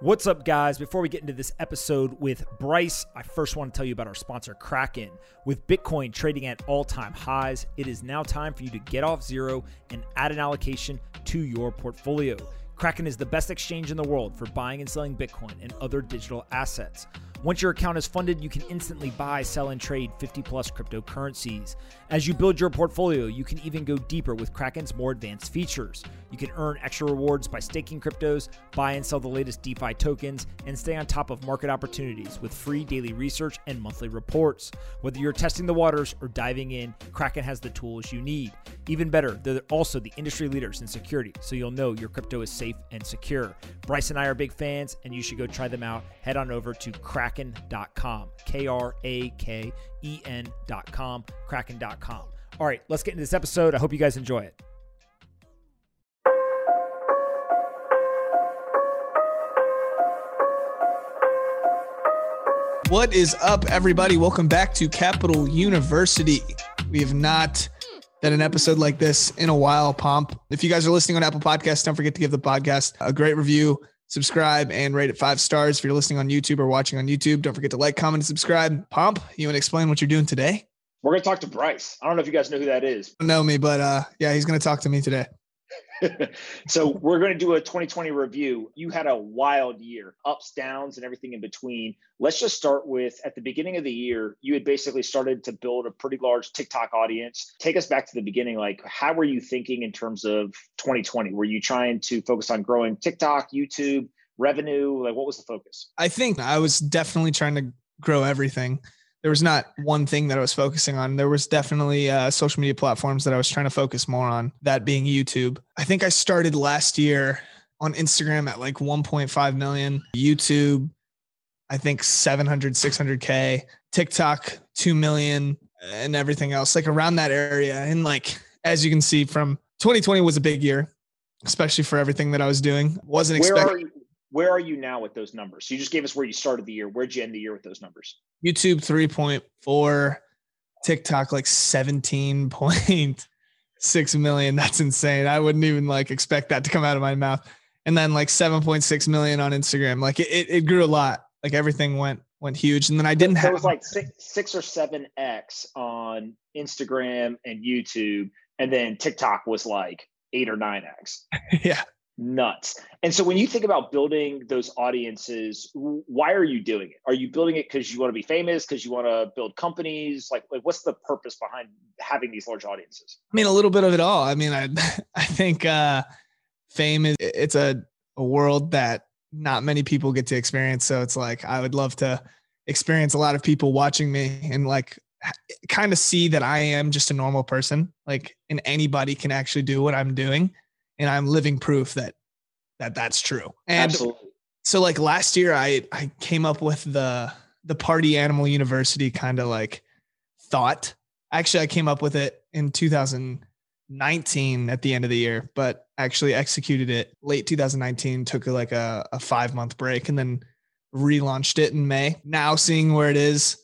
What's up, guys? Before we get into this episode with Bryce, I first want to tell you about our sponsor, Kraken. With Bitcoin trading at all time highs, it is now time for you to get off zero and add an allocation to your portfolio. Kraken is the best exchange in the world for buying and selling Bitcoin and other digital assets. Once your account is funded, you can instantly buy, sell, and trade 50 plus cryptocurrencies. As you build your portfolio, you can even go deeper with Kraken's more advanced features. You can earn extra rewards by staking cryptos, buy and sell the latest DeFi tokens, and stay on top of market opportunities with free daily research and monthly reports. Whether you're testing the waters or diving in, Kraken has the tools you need. Even better, they're also the industry leaders in security, so you'll know your crypto is safe and secure. Bryce and I are big fans, and you should go try them out. Head on over to kraken.com, K R A K E N.com, kraken.com. All right, let's get into this episode. I hope you guys enjoy it. What is up, everybody? Welcome back to Capital University. We have not done an episode like this in a while, Pomp. If you guys are listening on Apple Podcasts, don't forget to give the podcast a great review, subscribe, and rate it five stars. If you're listening on YouTube or watching on YouTube, don't forget to like, comment, and subscribe. Pomp, you want to explain what you're doing today? We're going to talk to Bryce. I don't know if you guys know who that is. Know me, but uh, yeah, he's going to talk to me today. so we're going to do a 2020 review. You had a wild year, ups, downs, and everything in between. Let's just start with at the beginning of the year, you had basically started to build a pretty large TikTok audience. Take us back to the beginning. Like, how were you thinking in terms of 2020? Were you trying to focus on growing TikTok, YouTube, revenue? Like, what was the focus? I think I was definitely trying to grow everything there was not one thing that I was focusing on. There was definitely uh, social media platforms that I was trying to focus more on, that being YouTube. I think I started last year on Instagram at like 1.5 million, YouTube, I think 700, 600K, TikTok, 2 million, and everything else, like around that area. And like, as you can see from 2020 was a big year, especially for everything that I was doing. Wasn't expecting where are you now with those numbers? So you just gave us where you started the year. Where'd you end the year with those numbers? YouTube 3.4, TikTok like 17.6 million. That's insane. I wouldn't even like expect that to come out of my mouth. And then like 7.6 million on Instagram. Like it, it, grew a lot. Like everything went went huge. And then I didn't have it was like six, six or seven X on Instagram and YouTube. And then TikTok was like eight or nine X. yeah nuts. And so when you think about building those audiences, why are you doing it? Are you building it because you want to be famous, because you want to build companies? Like, like what's the purpose behind having these large audiences? I mean, a little bit of it all. I mean, I I think uh fame is it's a, a world that not many people get to experience. So it's like I would love to experience a lot of people watching me and like kind of see that I am just a normal person. Like and anybody can actually do what I'm doing and I'm living proof that that that's true. And Absolutely. so like last year I I came up with the the party animal university kind of like thought. Actually I came up with it in 2019 at the end of the year, but actually executed it late 2019, took like a, a 5 month break and then relaunched it in May. Now seeing where it is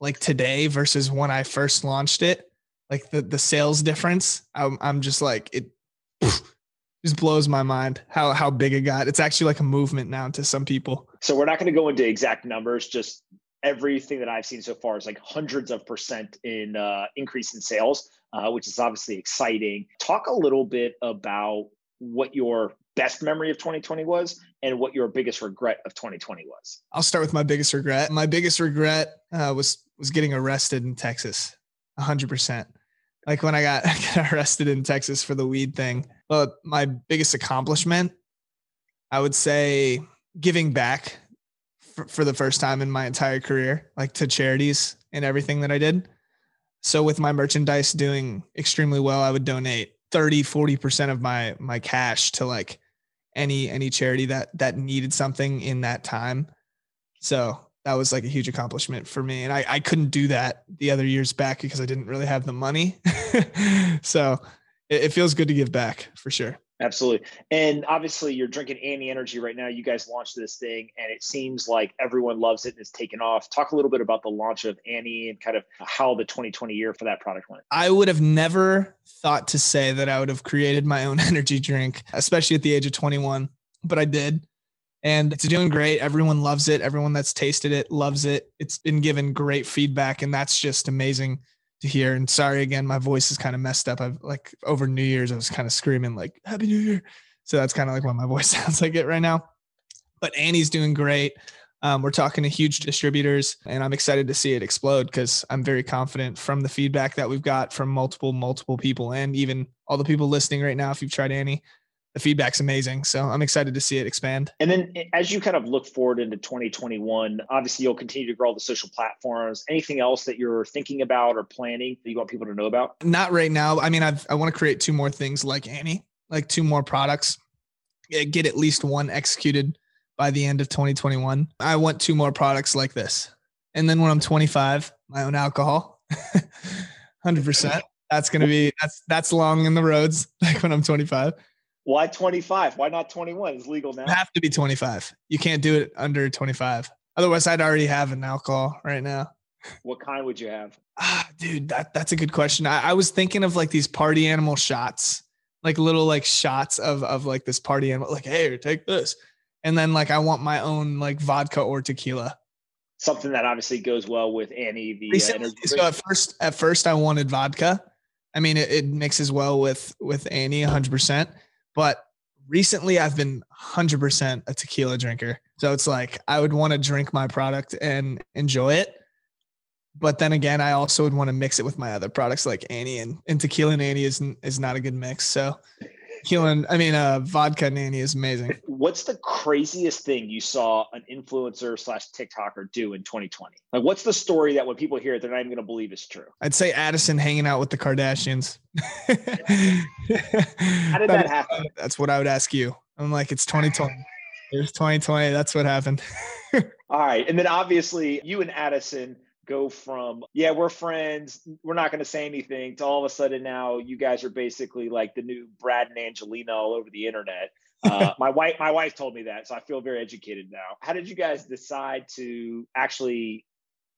like today versus when I first launched it, like the the sales difference, I'm, I'm just like it just blows my mind how how big it got. It's actually like a movement now to some people. So we're not going to go into exact numbers. Just everything that I've seen so far is like hundreds of percent in uh, increase in sales, uh, which is obviously exciting. Talk a little bit about what your best memory of 2020 was and what your biggest regret of 2020 was. I'll start with my biggest regret. My biggest regret uh, was was getting arrested in Texas. 100% like when I got, got arrested in Texas for the weed thing. But my biggest accomplishment, I would say giving back for, for the first time in my entire career, like to charities and everything that I did. So with my merchandise doing extremely well, I would donate 30, 40% of my my cash to like any any charity that that needed something in that time. So that was like a huge accomplishment for me. And I, I couldn't do that the other years back because I didn't really have the money. so it, it, feels good to give back for sure. Absolutely. And obviously you're drinking Ani Energy right now. You guys launched this thing and it seems like everyone loves it and it's taken off. Talk a little bit about the launch of Ani and kind of how the 2020 year for that product went. I would have never thought to say that I would have created my own energy drink, especially at the age of 21, but I did and it's doing great. Everyone loves it. Everyone that's tasted it loves it. It's been given great feedback, and that's just amazing to hear. And sorry again, my voice is kind of messed up. I've like over New Year's, I was kind of screaming like Happy New Year. So that's kind of like what my voice sounds like it right now. But Ani's doing great. Um, we're talking to huge distributors, and I'm excited to see it explode because I'm very confident from the feedback that we've got from multiple, multiple people, and even all the people listening right now. If you've tried Annie, the feedback's amazing. So I'm excited to see it expand. And then eh, as you kind of look forward into 2021, obviously you'll continue to grow the social platforms. Anything else that you're thinking about or planning that you want people to know about? Not right now. I mean, I've, I want to create two more things like Ani, like two more products, get at least one executed by the end of 2021. I want two more products like this. And then when I'm 25, my own alcohol, 100%. That's going to be, that's, that's long in the roads. Like when I'm 25. Why 25? Why not 21? It's legal now. You have to be 25. You can't do it under 25. Otherwise, I'd already have an alcohol right now. What kind would you have? Ah, dude, that that's a good question. I, I was thinking of like these party animal shots, like little like shots of of like this party animal, like hey, take this, and then like I want my own like vodka or tequila. Something that obviously goes well with Ani. The uh, so at first, at first I wanted vodka. I mean, it, it mixes well with with Ani 100. percent but recently I've been 100% a tequila drinker. So it's like I would want to drink my product and enjoy it. But then again, I also would want to mix it with my other products like Ani and, and tequila and Ani is, is not a good mix. So Keelan, I mean, uh, vodka nanny is amazing. What's the craziest thing you saw an influencer slash TikToker do in 2020? Like, what's the story that when people hear it, they're not even going to believe is true? I'd say Addison hanging out with the Kardashians. How did that happen? That's what I would ask you. I'm like, it's 2020. It's 2020. That's what happened. All right. And then obviously, you and Addison go from yeah we're friends we're not going to say anything to all of a sudden now you guys are basically like the new brad and angelina all over the internet. Uh, my wife my wife told me that so i feel very educated now. How did you guys decide to actually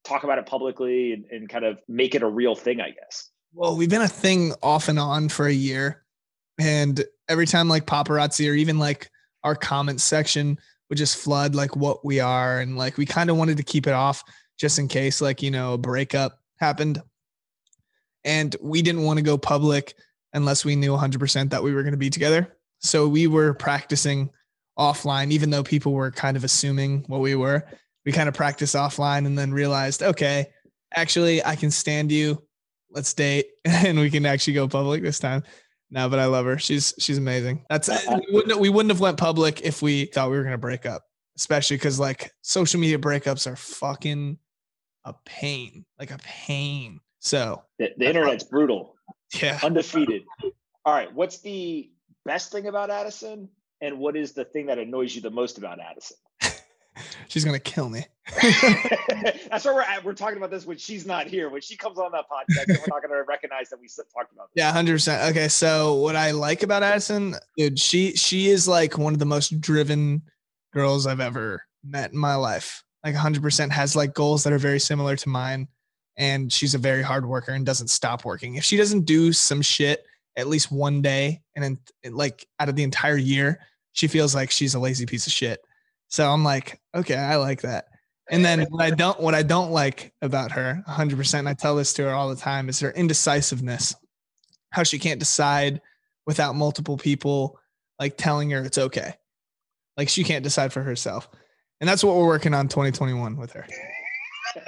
talk about it publicly and, and kind of make it a real thing i guess? Well we've been a thing off and on for a year and every time like paparazzi or even like our comment section would just flood like what we are and like we kind of wanted to keep it off just in case like you know a breakup happened. And we didn't want to go public unless we knew 100% that we were going to be together. So we were practicing offline even though people were kind of assuming what we were. We kind of practiced offline and then realized okay actually i can stand you. Let's date and we can actually go public this time. No but i love her. She's she's amazing. That's we wouldn't, we wouldn't have went public if we thought we were going to break up especially because like social media breakups are fucking a pain, like a pain. So the, the internet's brutal. Yeah. Undefeated. All right. What's the best thing about Addison? And what is the thing that annoys you the most about Addison? she's gonna kill me. That's where we're at. We're talking about this when she's not here. When she comes on that podcast, we're not gonna recognize that we talked about this. Yeah, hundred percent. Okay, so what I like about Addison, dude, she she is like one of the most driven girls I've ever met in my life like 100% has like goals that are very similar to mine. And she's a very hard worker and doesn't stop working. If she doesn't do some shit at least one day and then like out of the entire year she feels like she's a lazy piece of shit. So i'm like okay i like that. And then what i don't what i don't like about her 100% and i tell this to her all the time is her indecisiveness. How she can't decide without multiple people like telling her it's okay. Like she can't decide for herself and that's what we're working on 2021 with her.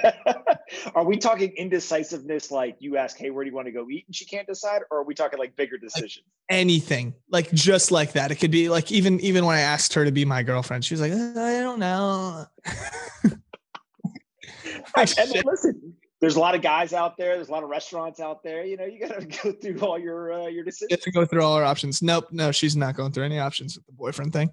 are we talking indecisiveness like you ask, hey, where do you want to go eat? And she can't decide? Or are we talking like bigger decisions? Like anything. Like just like that. It could be like even even when I asked her to be my girlfriend, she was like, uh, I don't know. and listen, there's a lot of guys out there. There's a lot of restaurants out there. You know, you got to go through all your uh, your decisions. You have to go through all our options. Nope, no, she's not going through any options with the boyfriend thing.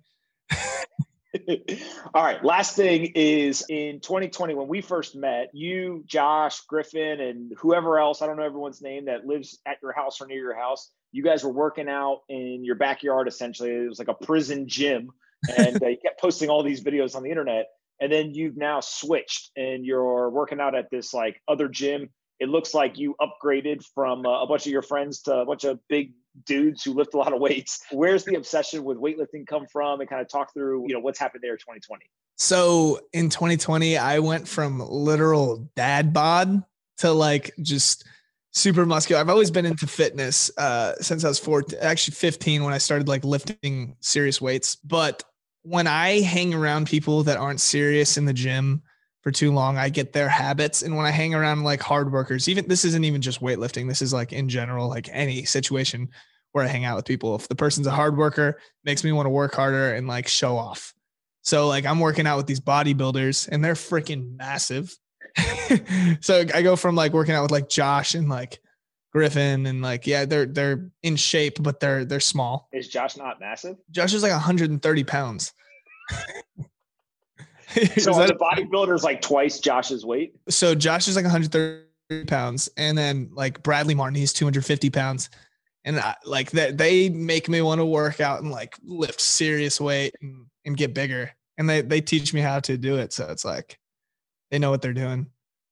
All right. Last thing is in 2020, when we first met, you, Josh, Griffin, and whoever else, I don't know everyone's name that lives at your house or near your house, you guys were working out in your backyard essentially. It was like a prison gym. And uh, you kept posting all these videos on the internet. And then you've now switched and you're working out at this like other gym It looks like you upgraded from uh, a bunch of your friends to a bunch of big dudes who lift a lot of weights. Where's the obsession with weightlifting come from? And kind of talk through, you know, what's happened there in 2020. So in 2020, I went from literal dad bod to like just super muscular. I've always been into fitness uh, since I was four, actually 15 when I started like lifting serious weights. But when I hang around people that aren't serious in the gym for too long, I get their habits. And when I hang around like hard workers, even this isn't even just weightlifting, this is like in general, like any situation where I hang out with people. If the person's a hard worker, makes me want to work harder and like show off. So like I'm working out with these bodybuilders and they're freaking massive. so I go from like working out with like Josh and like Griffin and like yeah they're they're in shape but they're they're small. Is Josh not massive? Josh is like 130 pounds. so the the bodybuilders like twice Josh's weight? So Josh is like 130 pounds, and then like Bradley Martin, he's 250 pounds, and I, like that they make me want to work out and like lift serious weight and, and get bigger. And they they teach me how to do it so it's like they know what they're doing.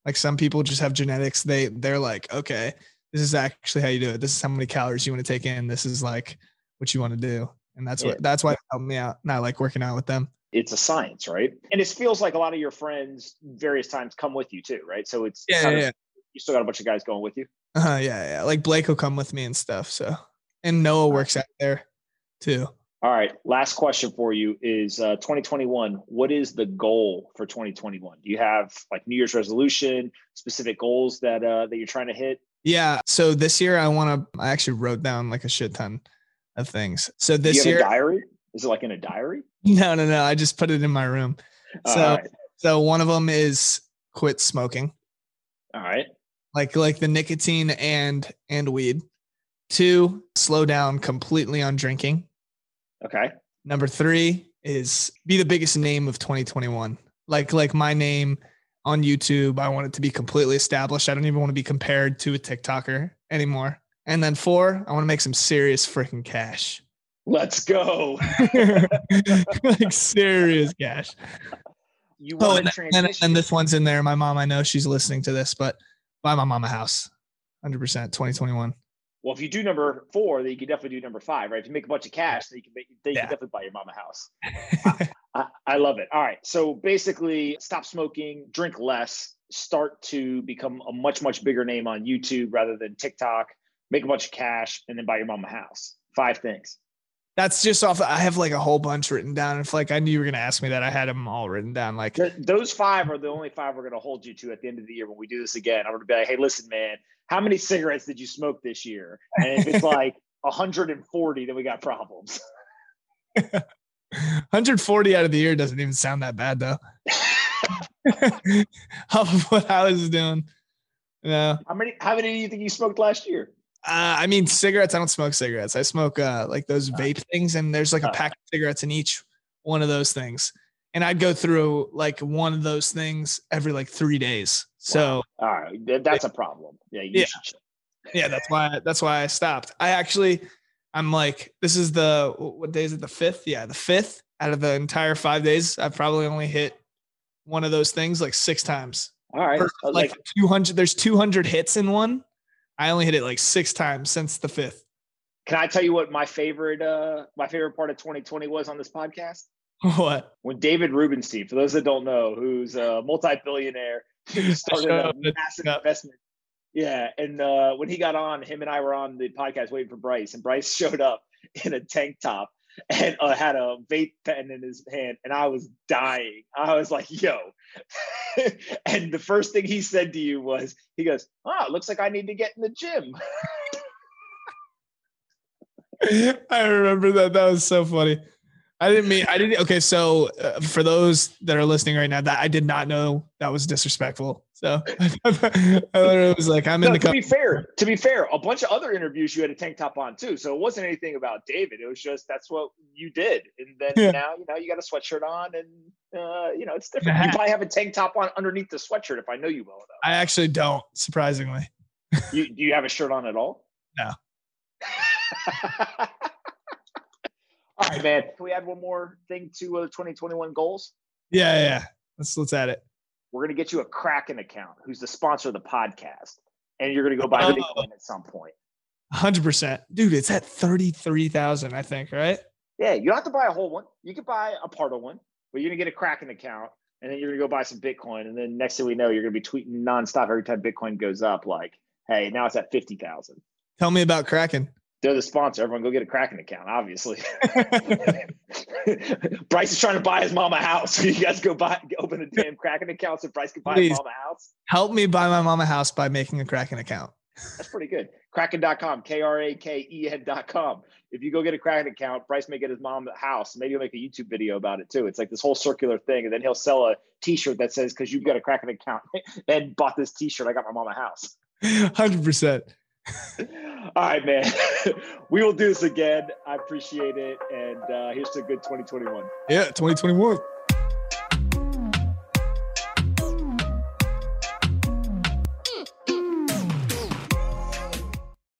Like some people just have genetics. They they're like okay this is actually how you do it. This is how many calories you want to take in. This is like what you want to do. And that's what that's why it helped me out And I like working out with them it's a science right and it feels like a lot of your friends various times come with you too right so it's yeah, yeah, yeah. you still got a bunch of guys going with you uh yeah yeah like blake will come with me and stuff so and noah works out there too all right. Last question for you is uh, 2021. What is the goal for 2021? Do you have like New Year's resolution, specific goals that uh, that you're trying to hit? Yeah. So this year I want to. I actually wrote down like a shit ton of things. So this year, diary. Is it like in a diary? No, no, no. I just put it in my room. So, right. so one of them is quit smoking. All right. Like like the nicotine and and weed. Two, slow down completely on drinking. Okay. Number three is be the biggest name of 2021. Like like my name on YouTube. I want it to be completely established. I don't even want to be compared to a TikToker anymore. And then four, I want to make some serious freaking cash. Let's go. like serious cash. You oh, and, and, and, this one's in there. My mom, I know she's listening to this, but buy my mom a house. 100% 2021. Well, if you do number four, then you can definitely do number five, right? If you make a bunch of cash, then you can make then you yeah. can definitely buy your mom a house. I, I love it. All right. So basically, stop smoking, drink less, start to become a much, much bigger name on YouTube rather than TikTok, make a bunch of cash, and then buy your mom a house. Five things. That's just off. I have like a whole bunch written down. If like I knew you were gonna ask me that, I had them all written down. Like those five are the only five we're gonna hold you to at the end of the year when we do this again. I'm gonna be like, hey, listen, man, how many cigarettes did you smoke this year? And if it's like 140, then we got problems. 140 out of the year doesn't even sound that bad though. How what I was doing. Yeah. How many how many do you think you smoked last year? Uh, I mean cigarettes, I don't smoke cigarettes. I smoke uh, like those uh. vape things and there's like a uh. pack of cigarettes in each one of those things. And I'd go through like one of those things every like three days. So wow. all right, that's a problem. Yeah, yeah, yeah. That's why that's why I stopped. I actually, I'm like, this is the what day is it? The fifth? Yeah, the fifth out of the entire five days. I've probably only hit one of those things like six times. All right, like, like 200. There's 200 hits in one. I only hit it like six times since the fifth. Can I tell you what my favorite uh my favorite part of 2020 was on this podcast? What? When David Rubenstein, for those that don't know, who's a multi-billionaire, started a massive investment. Yeah, and uh, when he got on, him and I were on the podcast waiting for Bryce, and Bryce showed up in a tank top and uh, had a vape pen in his hand, and I was dying. I was like, "Yo!" and the first thing he said to you was, "He goes, oh, looks like I need to get in the gym." I remember that. That was so funny. I didn't mean I didn't. Okay, so uh, for those that are listening right now, that I did not know that was disrespectful. So I literally was like, I'm no, in the. To be fair, to be fair, a bunch of other interviews you had a tank top on too, so it wasn't anything about David. It was just that's what you did, and then yeah. now you know you got a sweatshirt on, and uh, you know it's different. You probably have a tank top on underneath the sweatshirt if I know you well enough. I actually don't, surprisingly. you do you have a shirt on at all? No. All right, man. Can we add one more thing to uh, 2021 goals? Yeah, yeah. Let's let's add it. We're gonna get you a Kraken account, who's the sponsor of the podcast. and you're going to go buy oh. Bitcoin at some point. Hundred percent, dude. It's at thirty three thousand, I think, right? Yeah, you don't have to buy a whole one. You could buy a part of one, but you're gonna get a Kraken account, and then you're gonna go buy some Bitcoin, and then next thing we know, you're gonna be tweeting nonstop every time Bitcoin goes up. Like, hey, now it's at fifty thousand. Tell me about Kraken. They're the sponsor. Everyone go get a Kraken account, obviously. Bryce is trying to buy his mom a house. you guys go buy open a damn Kraken account so Bryce can buy Please, his mom a house. Help me buy my mom a house by making a Kraken account. That's pretty good. Kraken.com, K R A K E N.com. If you go get a Kraken account, Bryce may get his mom a house. Maybe he'll make a YouTube video about it too. It's like this whole circular thing. And then he'll sell a t shirt that says, because you've got a Kraken account and bought this t shirt, I got my mom a house. 100%. All right, man. we will do this again. I appreciate it. And uh, here's to good 2021. Yeah, 2021.